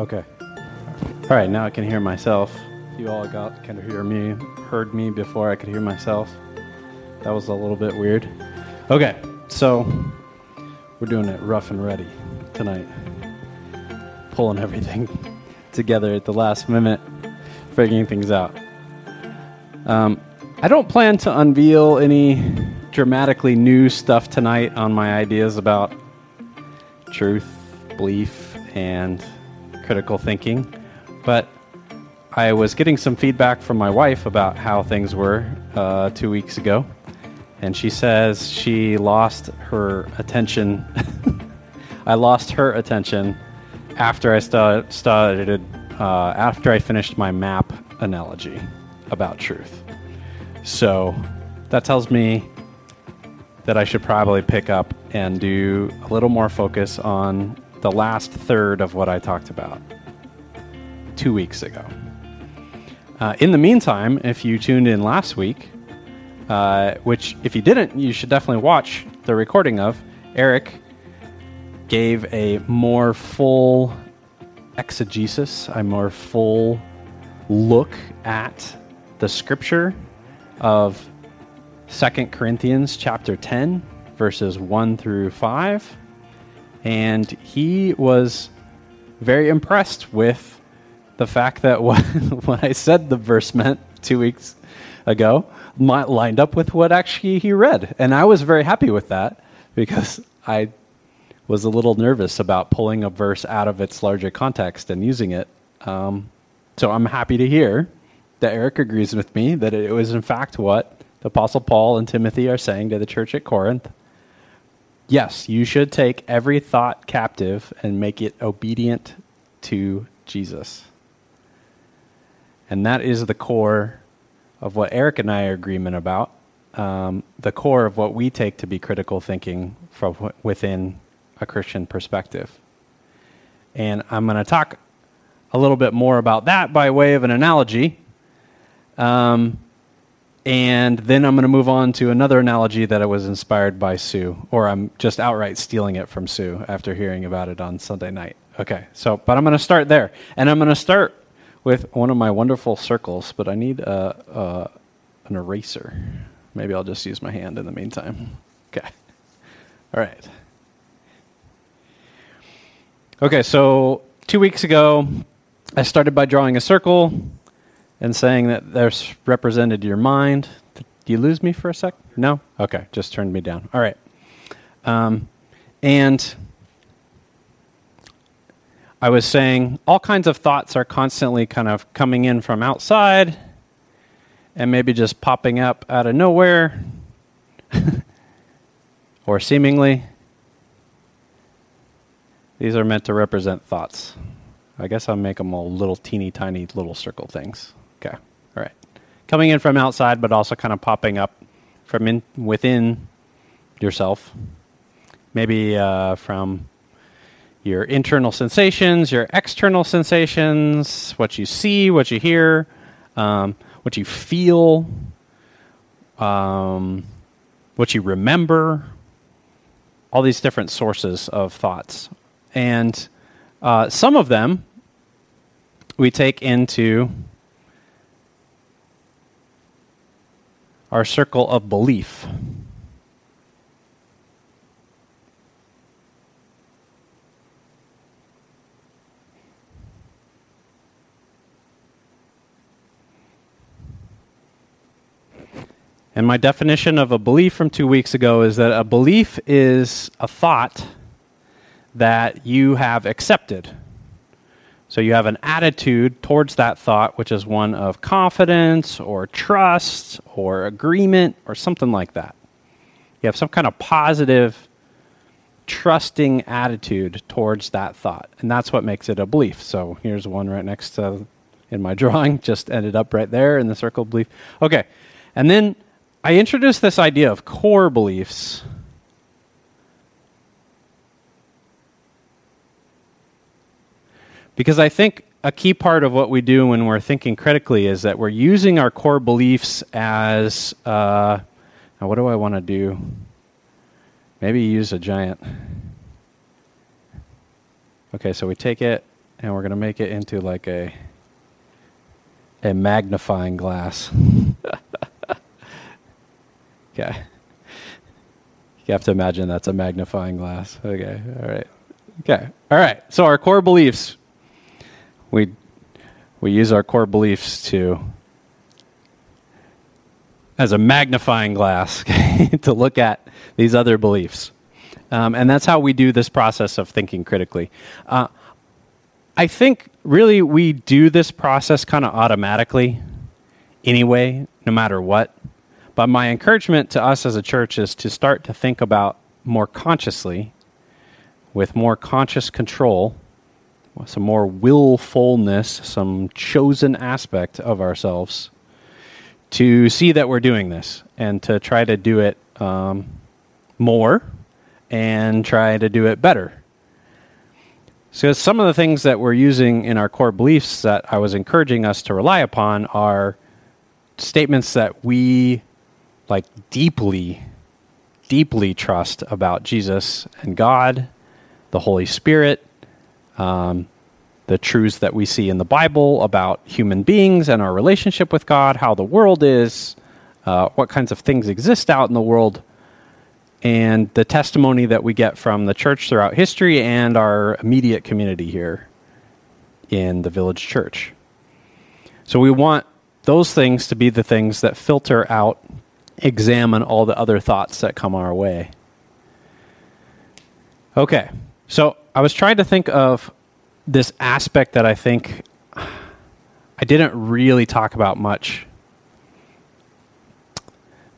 Okay. All right, now I can hear myself. You all got can hear me, heard me before I could hear myself. That was a little bit weird. Okay, so we're doing it rough and ready tonight. Pulling everything together at the last minute, figuring things out. Um, I don't plan to unveil any dramatically new stuff tonight on my ideas about truth, belief, and critical thinking, but I was getting some feedback from my wife about how things were uh, two weeks ago, and she says she lost her attention. I lost her attention after I sta- started, uh, after I finished my map analogy about truth. So that tells me that I should probably pick up and do a little more focus on the last third of what I talked about two weeks ago. Uh, in the meantime, if you tuned in last week, uh, which if you didn't, you should definitely watch the recording of, Eric gave a more full exegesis, a more full look at the scripture of Second Corinthians chapter 10 verses 1 through 5 and he was very impressed with the fact that what, what I said the verse meant 2 weeks ago lined up with what actually he read and I was very happy with that because I was a little nervous about pulling a verse out of its larger context and using it um, so I'm happy to hear that Eric agrees with me that it was in fact what the Apostle Paul and Timothy are saying to the church at Corinth. Yes, you should take every thought captive and make it obedient to Jesus. And that is the core of what Eric and I are agreement about. Um, the core of what we take to be critical thinking from within a Christian perspective. And I'm going to talk a little bit more about that by way of an analogy. Um, and then I'm going to move on to another analogy that I was inspired by Sue, or I'm just outright stealing it from Sue after hearing about it on Sunday night. Okay, so, but I'm going to start there. And I'm going to start with one of my wonderful circles, but I need a, a, an eraser. Maybe I'll just use my hand in the meantime. Okay. All right. Okay, so two weeks ago, I started by drawing a circle and saying that there's represented your mind. Do you lose me for a sec? No? Okay, just turned me down. All right. Um, and I was saying all kinds of thoughts are constantly kind of coming in from outside and maybe just popping up out of nowhere or seemingly. These are meant to represent thoughts. I guess I'll make them all little teeny tiny little circle things. Coming in from outside, but also kind of popping up from in within yourself. Maybe uh, from your internal sensations, your external sensations, what you see, what you hear, um, what you feel, um, what you remember, all these different sources of thoughts. And uh, some of them we take into our circle of belief. And my definition of a belief from two weeks ago is that a belief is a thought that you have accepted. So you have an attitude towards that thought, which is one of confidence or trust or agreement or something like that. You have some kind of positive, trusting attitude towards that thought. And that's what makes it a belief. So here's one right next to in my drawing, just ended up right there in the circle belief. Okay. And then I introduced this idea of core beliefs Because I think a key part of what we do when we're thinking critically is that we're using our core beliefs as uh, now what do I want to do? Maybe use a giant. Okay, so we take it and we're going to make it into like a a magnifying glass. okay. You have to imagine that's a magnifying glass. Okay. All right. Okay. All right. So our core beliefs. We we use our core beliefs to as a magnifying glass to look at these other beliefs. Um, and that's how we do this process of thinking critically. Uh, I think really we do this process kind of automatically anyway, no matter what. But my encouragement to us as a church is to start to think about more consciously, with more conscious control, some more willfulness, some chosen aspect of ourselves, to see that we're doing this and to try to do it um, more and try to do it better. So, some of the things that we're using in our core beliefs that I was encouraging us to rely upon are statements that we like deeply, deeply trust about Jesus and God, the Holy Spirit, um, the truths that we see in the Bible about human beings and our relationship with God, how the world is, uh, what kinds of things exist out in the world and the testimony that we get from the church throughout history and our immediate community here in the village church. So we want those things to be the things that filter out, examine all the other thoughts that come our way. Okay, so I was trying to think of this aspect that I think I didn't really talk about much.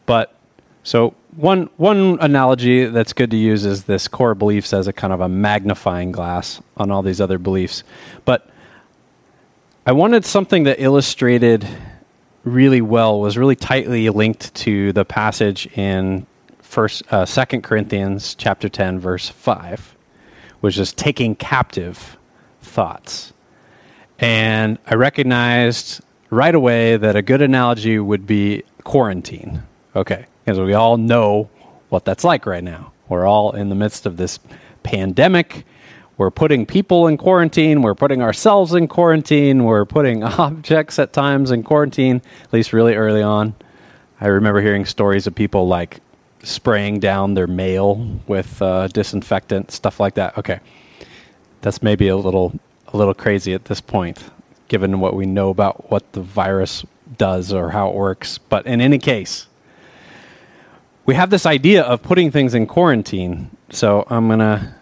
But so one one analogy that's good to use is this core beliefs as a kind of a magnifying glass on all these other beliefs. But I wanted something that illustrated really well was really tightly linked to the passage in first uh, second corinthians chapter 10 verse 5 which just taking captive thoughts and i recognized right away that a good analogy would be quarantine okay because we all know what that's like right now. We're all in the midst of this pandemic. We're putting people in quarantine. We're putting ourselves in quarantine. We're putting objects at times in quarantine, at least really early on. I remember hearing stories of people like spraying down their mail with uh, disinfectant, stuff like that. Okay, that's maybe a little a little crazy at this point, given what we know about what the virus does or how it works. But in any case, we have this idea of putting things in quarantine. So I'm to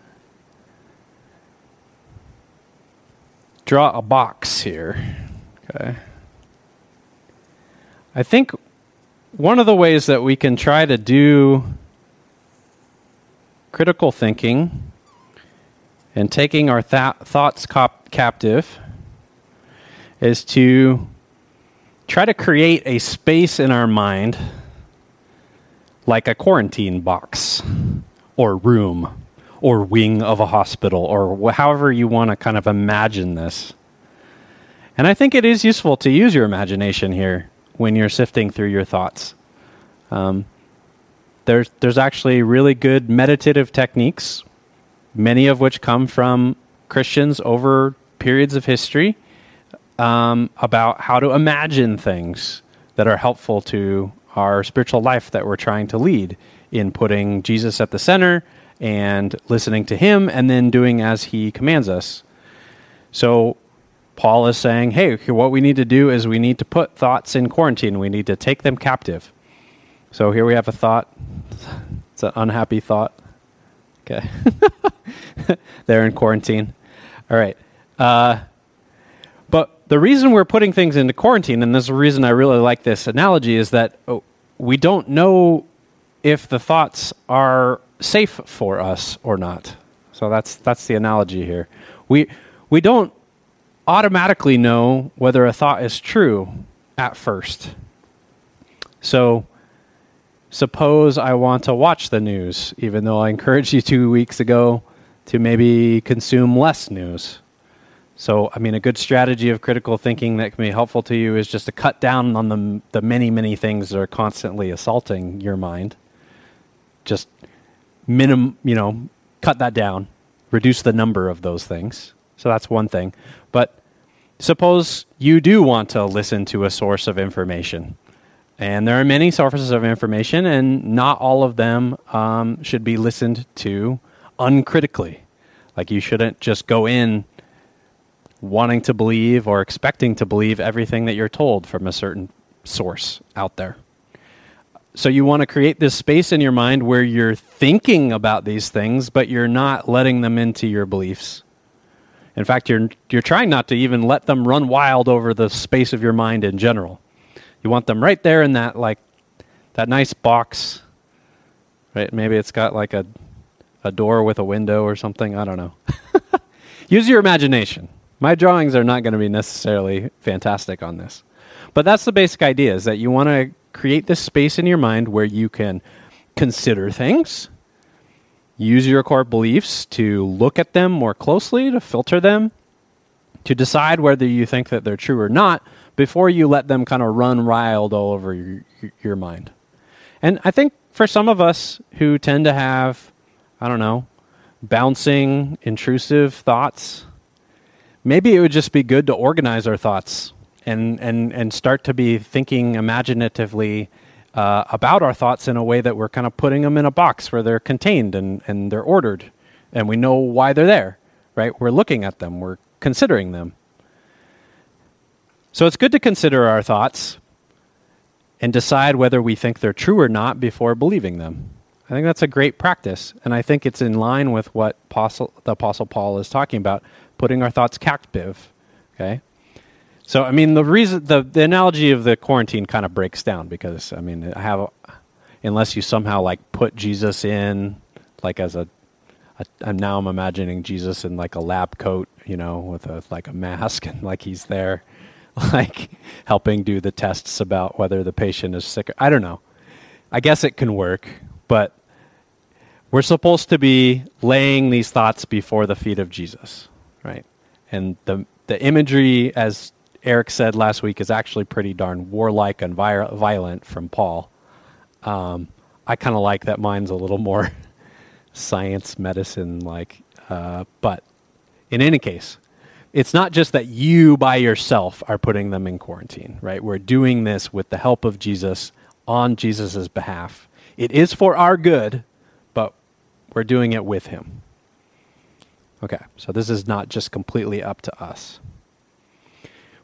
draw a box here. Okay. I think one of the ways that we can try to do critical thinking and taking our th- thoughts cop- captive is to try to create a space in our mind like a quarantine box or room or wing of a hospital or however you want to kind of imagine this. And I think it is useful to use your imagination here when you're sifting through your thoughts. Um, there's, there's actually really good meditative techniques, many of which come from Christians over periods of history, um, about how to imagine things that are helpful to our spiritual life that we're trying to lead in putting Jesus at the center and listening to him and then doing as he commands us. So Paul is saying, hey, what we need to do is we need to put thoughts in quarantine. We need to take them captive. So here we have a thought. It's an unhappy thought. Okay. They're in quarantine. All right. Uh, but the reason we're putting things into quarantine, and this is the reason I really like this analogy, is that oh, we don't know if the thoughts are safe for us or not. So that's that's the analogy here. We we don't automatically know whether a thought is true at first. So suppose I want to watch the news, even though I encouraged you two weeks ago to maybe consume less news. So, I mean, a good strategy of critical thinking that can be helpful to you is just to cut down on the, the many, many things that are constantly assaulting your mind. Just minim, you know, cut that down, reduce the number of those things. So that's one thing. Suppose you do want to listen to a source of information. And there are many sources of information, and not all of them um, should be listened to uncritically. Like you shouldn't just go in wanting to believe or expecting to believe everything that you're told from a certain source out there. So you want to create this space in your mind where you're thinking about these things, but you're not letting them into your beliefs. In fact, you're, you're trying not to even let them run wild over the space of your mind in general. You want them right there in that, like, that nice box, right? Maybe it's got like a, a door with a window or something. I don't know. Use your imagination. My drawings are not going to be necessarily fantastic on this. But that's the basic idea is that you want to create this space in your mind where you can consider things, use your core beliefs to look at them more closely, to filter them, to decide whether you think that they're true or not before you let them kind of run wild all over your, your mind. And I think for some of us who tend to have, I don't know, bouncing, intrusive thoughts, maybe it would just be good to organize our thoughts and and and start to be thinking imaginatively uh, about our thoughts in a way that we're kind of putting them in a box where they're contained and and they're ordered, and we know why they're there. Right? We're looking at them. We're considering them. So it's good to consider our thoughts and decide whether we think they're true or not before believing them. I think that's a great practice, and I think it's in line with what Apostle, the Apostle Paul is talking about, putting our thoughts captive. Okay, so, I mean, the reason the, the analogy of the quarantine kind of breaks down because I mean, I have unless you somehow like put Jesus in like as a, a now I'm imagining Jesus in like a lab coat, you know, with a like a mask and like he's there, like helping do the tests about whether the patient is sick. I don't know. I guess it can work, but we're supposed to be laying these thoughts before the feet of Jesus, right? And the the imagery as Eric said last week is actually pretty darn warlike and violent from Paul. Um, I kind of like that mine's a little more science medicine like. Uh, but in any case, it's not just that you by yourself are putting them in quarantine, right? We're doing this with the help of Jesus on Jesus' behalf. It is for our good, but we're doing it with him. Okay, so this is not just completely up to us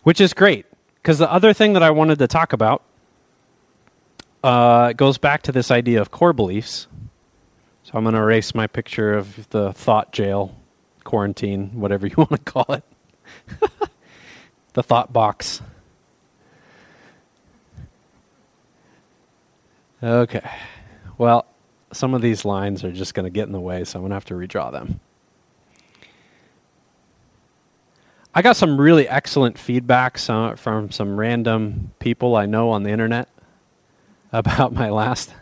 which is great because the other thing that I wanted to talk about uh, goes back to this idea of core beliefs. So I'm going to erase my picture of the thought jail, quarantine, whatever you want to call it, the thought box. Okay. Well, some of these lines are just going to get in the way, so I'm going to have to redraw them. I got some really excellent feedback from some random people I know on the internet about my last.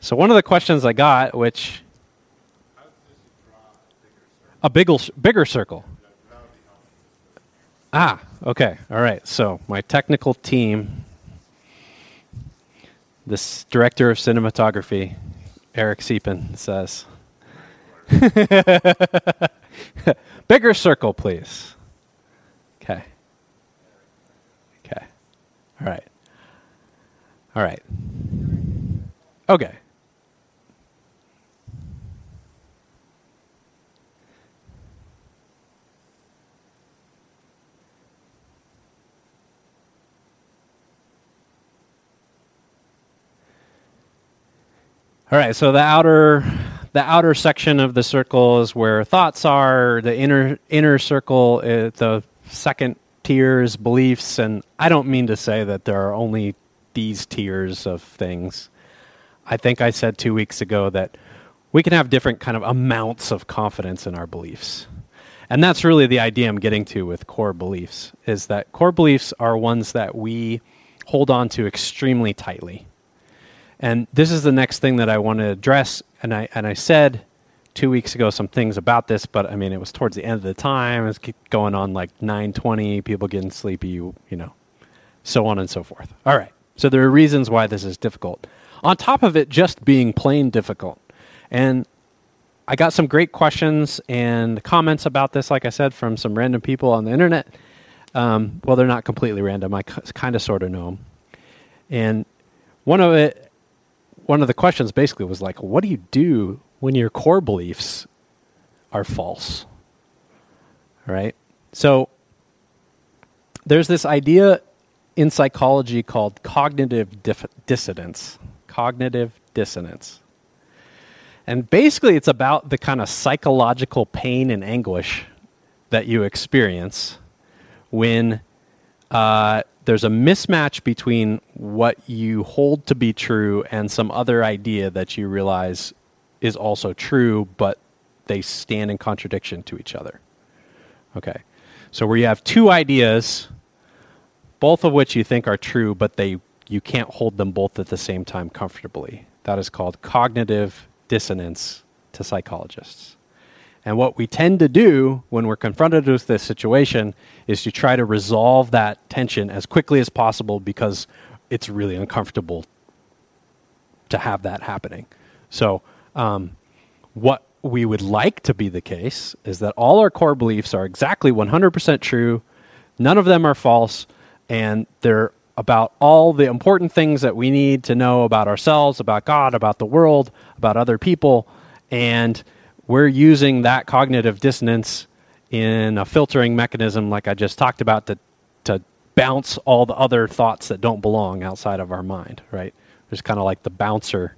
So one of the questions I got, which a bigger bigger circle. Ah, okay, all right. So my technical team, this director of cinematography, Eric Siepen, says Bigger circle, please. Okay. Okay. All right. All right. Okay. All right, so the outer the outer section of the circle is where thoughts are. The inner inner circle, is the second tiers, beliefs. And I don't mean to say that there are only these tiers of things. I think I said two weeks ago that we can have different kind of amounts of confidence in our beliefs. And that's really the idea I'm getting to with core beliefs is that core beliefs are ones that we hold on to extremely tightly. And this is the next thing that I want to address. And I, and I said two weeks ago some things about this, but I mean, it was towards the end of the time. It's going on like 920, people getting sleepy, you, you know, so on and so forth. All right. So there are reasons why this is difficult. On top of it just being plain difficult. And I got some great questions and comments about this, like I said, from some random people on the internet. Um, well, they're not completely random. I kind of sort of know them. And one of it, one of the questions basically was like, "What do you do when your core beliefs are false?" Right. So there's this idea in psychology called cognitive dif- dissonance. Cognitive dissonance. And basically, it's about the kind of psychological pain and anguish that you experience when uh, there's a mismatch between what you hold to be true and some other idea that you realize is also true, but they stand in contradiction to each other. Okay. So, where you have two ideas, both of which you think are true, but they you can't hold them both at the same time comfortably. That is called cognitive dissonance to psychologists. And what we tend to do when we're confronted with this situation is to try to resolve that tension as quickly as possible because it's really uncomfortable to have that happening. So, um, what we would like to be the case is that all our core beliefs are exactly 100% true, none of them are false, and they're about all the important things that we need to know about ourselves, about God, about the world, about other people. And we're using that cognitive dissonance in a filtering mechanism, like I just talked about, to, to bounce all the other thoughts that don't belong outside of our mind, right? There's kind of like the bouncer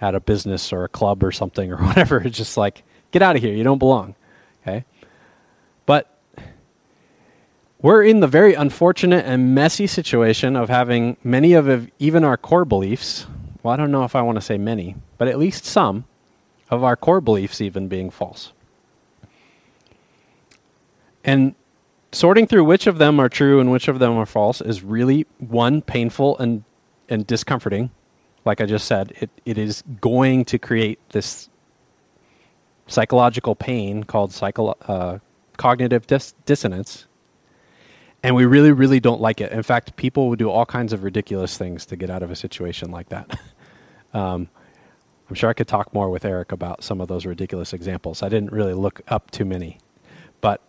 at a business or a club or something or whatever. It's just like, get out of here. You don't belong. Okay. But we're in the very unfortunate and messy situation of having many of even our core beliefs. Well, I don't know if I want to say many, but at least some of our core beliefs even being false. And sorting through which of them are true and which of them are false is really one painful and and discomforting. Like I just said, it, it is going to create this psychological pain called psycho, uh, cognitive dis- dissonance and we really, really don't like it. In fact, people would do all kinds of ridiculous things to get out of a situation like that. um, I'm sure I could talk more with Eric about some of those ridiculous examples. I didn't really look up too many. But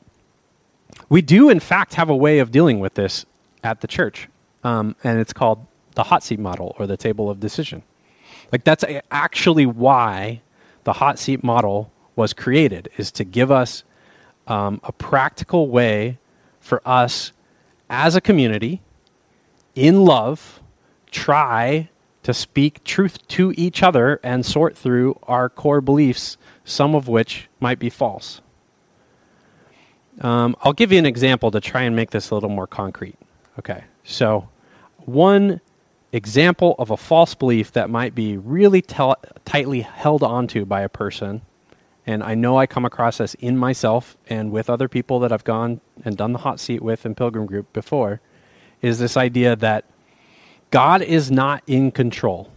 we do, in fact, have a way of dealing with this at the church. Um, and it's called the hot seat model or the table of decision. Like, that's actually why the hot seat model was created, is to give us um, a practical way for us as a community, in love, try to speak truth to each other and sort through our core beliefs, some of which might be false. Um, I'll give you an example to try and make this a little more concrete. Okay, so one example of a false belief that might be really tel- tightly held onto by a person and I know I come across this in myself and with other people that I've gone and done the hot seat with in Pilgrim Group before, is this idea that God is not in control.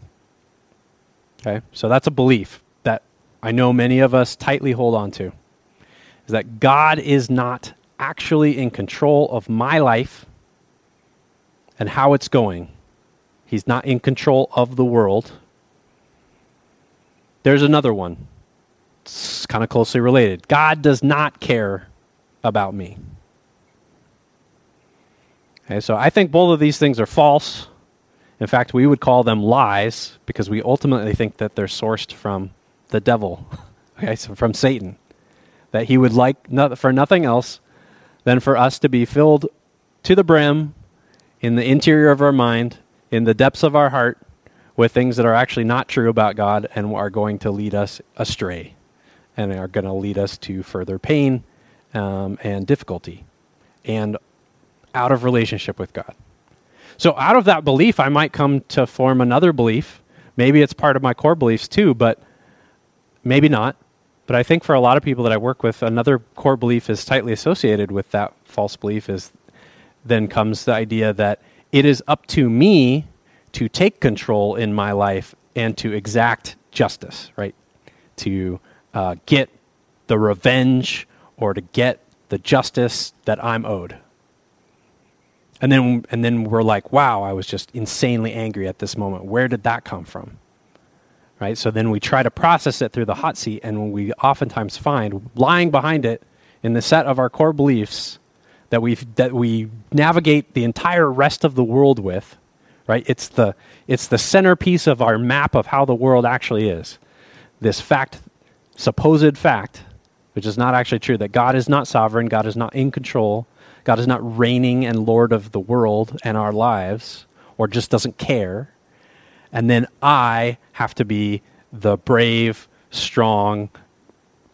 Okay, so that's a belief that I know many of us tightly hold on to. Is that God is not actually in control of my life and how it's going. He's not in control of the world. There's another one it's kind of closely related. God does not care about me. Okay, so I think both of these things are false. In fact, we would call them lies because we ultimately think that they're sourced from the devil, okay, so from Satan. That he would like for nothing else than for us to be filled to the brim in the interior of our mind, in the depths of our heart, with things that are actually not true about God and are going to lead us astray and are going to lead us to further pain um, and difficulty and out of relationship with God. So, out of that belief, I might come to form another belief. Maybe it's part of my core beliefs too, but maybe not. But I think for a lot of people that I work with, another core belief is tightly associated with that false belief. Is then comes the idea that it is up to me to take control in my life and to exact justice, right? To uh, get the revenge or to get the justice that I'm owed. And then, and then we're like, wow, I was just insanely angry at this moment. Where did that come from? right? So then we try to process it through the hot seat, and we oftentimes find lying behind it in the set of our core beliefs that we that we navigate the entire rest of the world with, right? It's the it's the centerpiece of our map of how the world actually is. This fact, supposed fact, which is not actually true, that God is not sovereign, God is not in control, God is not reigning and Lord of the world and our lives, or just doesn't care. And then I have to be the brave, strong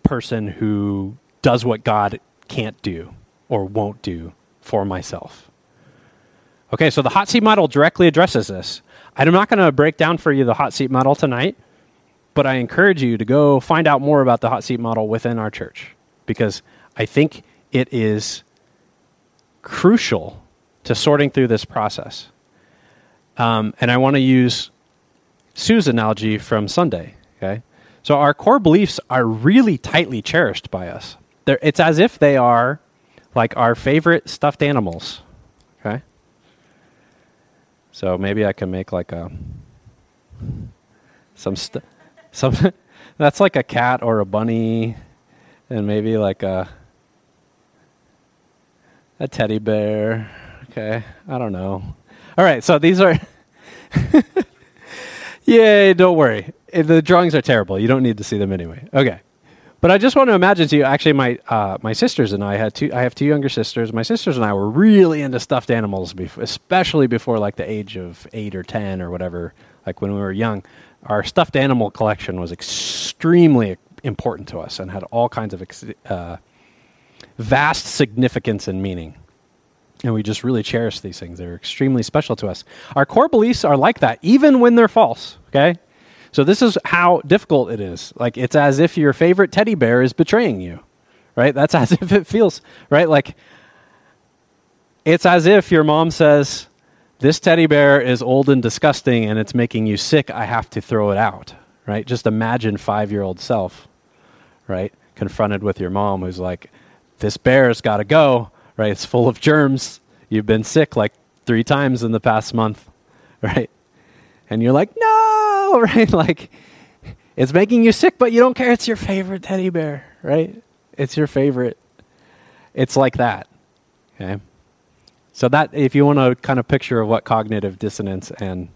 person who does what God can't do or won't do for myself. Okay, so the hot seat model directly addresses this. I'm not going to break down for you the hot seat model tonight, but I encourage you to go find out more about the hot seat model within our church because I think it is crucial to sorting through this process. Um, and I want to use Sue's analogy from Sunday. Okay, so our core beliefs are really tightly cherished by us. They're, it's as if they are like our favorite stuffed animals. Okay, so maybe I can make like a some st- some that's like a cat or a bunny, and maybe like a a teddy bear. Okay, I don't know. All right, so these are. Yay, don't worry. Eh, the drawings are terrible. You don't need to see them anyway. Okay. But I just want to imagine to you. Actually, my uh, my sisters and I had two. I have two younger sisters. My sisters and I were really into stuffed animals, before, especially before like the age of eight or ten or whatever. Like when we were young, our stuffed animal collection was extremely important to us and had all kinds of uh, vast significance and meaning. And we just really cherish these things. They're extremely special to us. Our core beliefs are like that, even when they're false, okay? So this is how difficult it is. Like it's as if your favorite teddy bear is betraying you, right? That's as if it feels, right? Like it's as if your mom says, This teddy bear is old and disgusting and it's making you sick. I have to throw it out, right? Just imagine five year old self, right? Confronted with your mom who's like, This bear's got to go right? It's full of germs. You've been sick like three times in the past month, right? And you're like, no, right? Like, it's making you sick, but you don't care. It's your favorite teddy bear, right? It's your favorite. It's like that, okay? So that, if you want to kind of picture of what cognitive dissonance and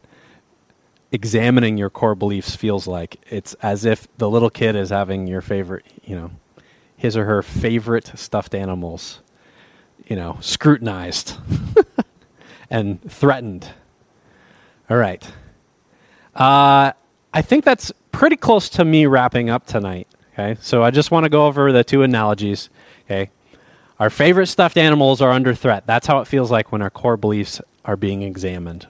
examining your core beliefs feels like, it's as if the little kid is having your favorite, you know, his or her favorite stuffed animals you know, scrutinized and threatened. All right. Uh, I think that's pretty close to me wrapping up tonight. Okay. So I just want to go over the two analogies. Okay. Our favorite stuffed animals are under threat. That's how it feels like when our core beliefs are being examined.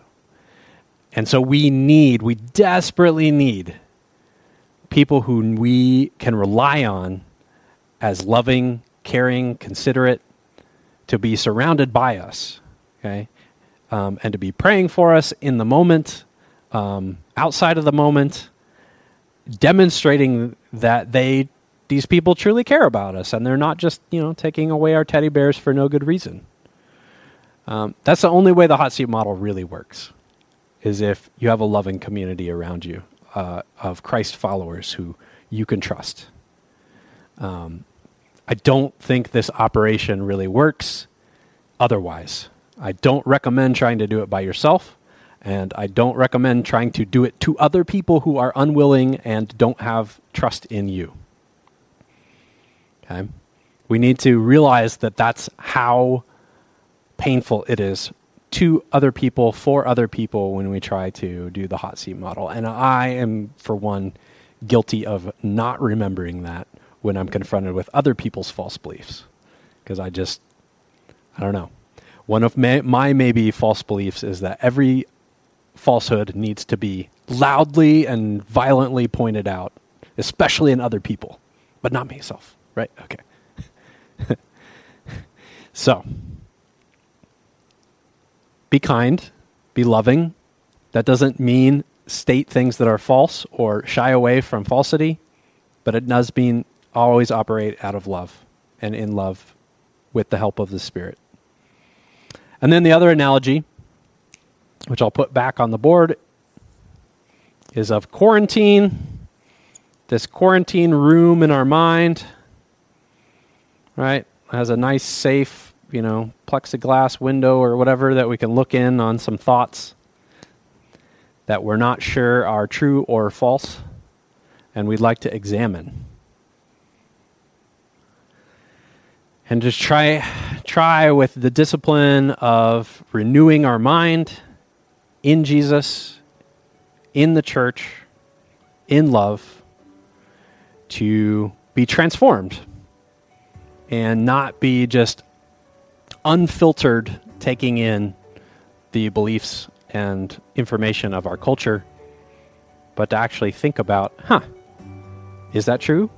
And so we need, we desperately need people who we can rely on as loving, caring, considerate, to be surrounded by us, okay, um, and to be praying for us in the moment, um, outside of the moment, demonstrating that they these people truly care about us and they're not just you know taking away our teddy bears for no good reason. Um, that's the only way the hot seat model really works, is if you have a loving community around you uh, of Christ followers who you can trust. Um, I don't think this operation really works otherwise. I don't recommend trying to do it by yourself, and I don't recommend trying to do it to other people who are unwilling and don't have trust in you. Okay? We need to realize that that's how painful it is to other people, for other people, when we try to do the hot seat model. And I am, for one, guilty of not remembering that when I'm confronted with other people's false beliefs. Because I just, I don't know. One of my, my maybe false beliefs is that every falsehood needs to be loudly and violently pointed out, especially in other people, but not myself, right? Okay. so, be kind, be loving. That doesn't mean state things that are false or shy away from falsity, but it does mean always operate out of love and in love with the help of the Spirit. And then the other analogy, which I'll put back on the board, is of quarantine this quarantine room in our mind, right? Has a nice, safe, you know, plexiglass window or whatever that we can look in on some thoughts that we're not sure are true or false, and we'd like to examine. And just try, try with the discipline of renewing our mind in Jesus, in the church, in love, to be transformed and not be just unfiltered taking in the beliefs and information of our culture, but to actually think about, huh, is that true?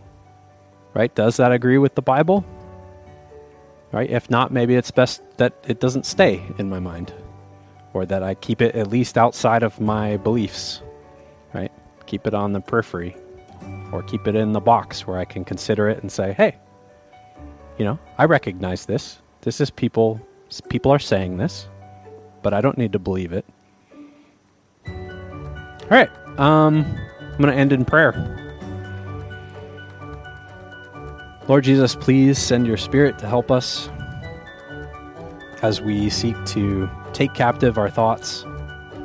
Right? Does that agree with the Bible? Right? If not, maybe it's best that it doesn't stay in my mind or that I keep it at least outside of my beliefs. Right? Keep it on the periphery or keep it in the box where I can consider it and say, hey, you know, I recognize this. This is people, people are saying this, but I don't need to believe it. All right. Um, I'm going to end in prayer. Lord Jesus, please send your spirit to help us as we seek to take captive our thoughts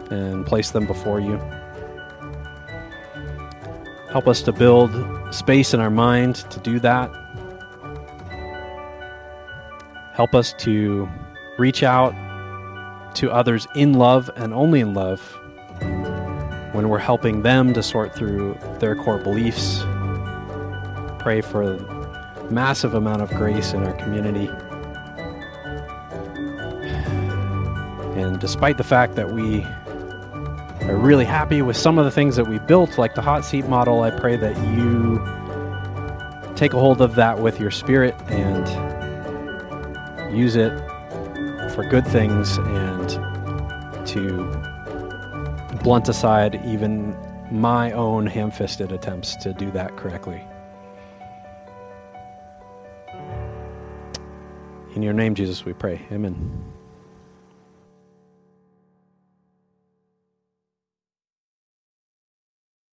and place them before you. Help us to build space in our mind to do that. Help us to reach out to others in love and only in love when we're helping them to sort through their core beliefs. Pray for massive amount of grace in our community. And despite the fact that we are really happy with some of the things that we built, like the hot seat model, I pray that you take a hold of that with your spirit and use it for good things and to blunt aside even my own ham fisted attempts to do that correctly. In your name, Jesus, we pray. Amen.